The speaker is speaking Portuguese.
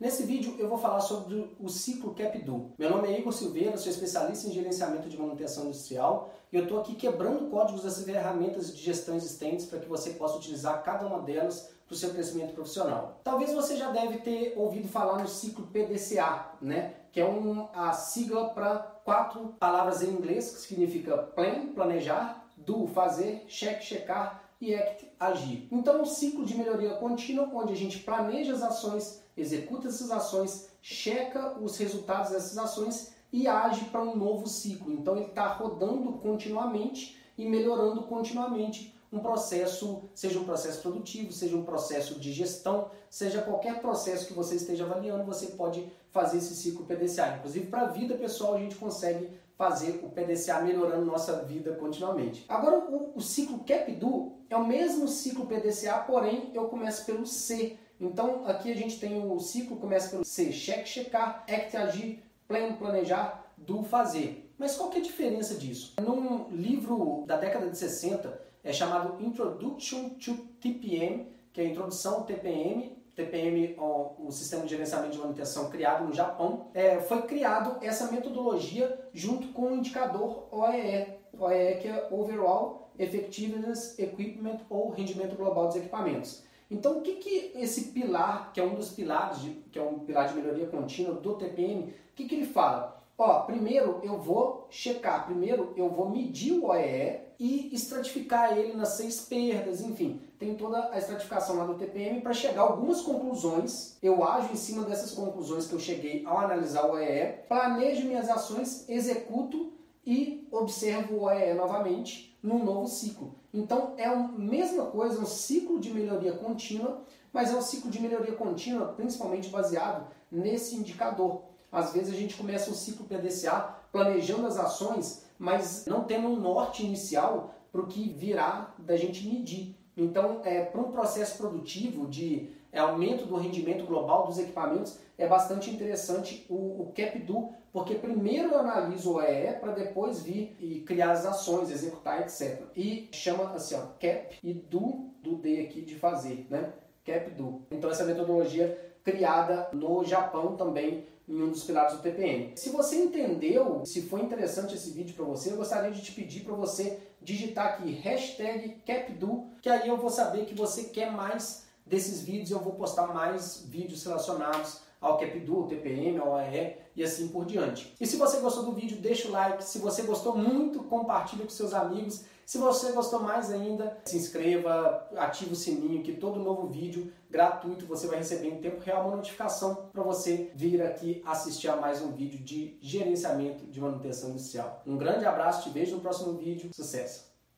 Nesse vídeo eu vou falar sobre o ciclo CapDo. Meu nome é Igor Silveira, sou especialista em gerenciamento de manutenção industrial e eu estou aqui quebrando códigos das ferramentas de gestão existentes para que você possa utilizar cada uma delas para o seu crescimento profissional. Talvez você já deve ter ouvido falar no ciclo PDCA, né? que é um, a sigla para quatro palavras em inglês, que significa plan, planejar, do, fazer, check, checar e act, agir. Então, um ciclo de melhoria contínua, onde a gente planeja as ações, executa essas ações, checa os resultados dessas ações e age para um novo ciclo. Então, ele está rodando continuamente e melhorando continuamente um processo, seja um processo produtivo, seja um processo de gestão, seja qualquer processo que você esteja avaliando, você pode fazer esse ciclo PDCA. Inclusive, para a vida pessoal, a gente consegue fazer o PDCA melhorando nossa vida continuamente. Agora, o, o ciclo CapDo é o mesmo ciclo PDCA, porém eu começo pelo C. Então, aqui a gente tem o ciclo começa pelo C, check, checar, act, agir, plan, planejar, do, fazer. Mas qual que é a diferença disso? Num livro da década de 60, é chamado Introduction to TPM, que é a introdução TPM, TPM, o Sistema de Gerenciamento de Manutenção criado no Japão, é, foi criado essa metodologia junto com o indicador OEE, OEE que é Overall Effectiveness Equipment ou Rendimento Global dos Equipamentos. Então, o que, que esse pilar, que é um dos pilares, de, que é um pilar de melhoria contínua do TPM, o que, que ele fala? Ó, primeiro eu vou checar, primeiro eu vou medir o OEE e estratificar ele nas seis perdas, enfim, tem toda a estratificação lá do TPM para chegar a algumas conclusões. Eu ajo em cima dessas conclusões que eu cheguei ao analisar o OEE, planejo minhas ações, executo e observo o OEE novamente num novo ciclo. Então é a mesma coisa, um ciclo de melhoria contínua, mas é um ciclo de melhoria contínua principalmente baseado nesse indicador. Às vezes a gente começa um ciclo PDCA planejando as ações, mas não tendo um norte inicial para o que virá da gente medir. Então, é, para um processo produtivo de é, aumento do rendimento global dos equipamentos, é bastante interessante o, o CapDo, porque primeiro eu analiso o EE para depois vir e criar as ações, executar, etc. E chama assim, ó, Cap e Do, do D aqui de fazer, né? CapDo. Então, essa metodologia criada no Japão também em um dos pilares do TPM. Se você entendeu, se foi interessante esse vídeo para você, eu gostaria de te pedir para você digitar aqui hashtag CapDo, que aí eu vou saber que você quer mais desses vídeos eu vou postar mais vídeos relacionados ao CapDo, ao TPM, ao AE e assim por diante. E se você gostou do vídeo, deixa o like. Se você gostou muito, compartilha com seus amigos. Se você gostou mais ainda, se inscreva, ative o sininho que todo novo vídeo gratuito você vai receber em tempo real uma notificação para você vir aqui assistir a mais um vídeo de gerenciamento de manutenção industrial. Um grande abraço, te vejo no próximo vídeo. Sucesso!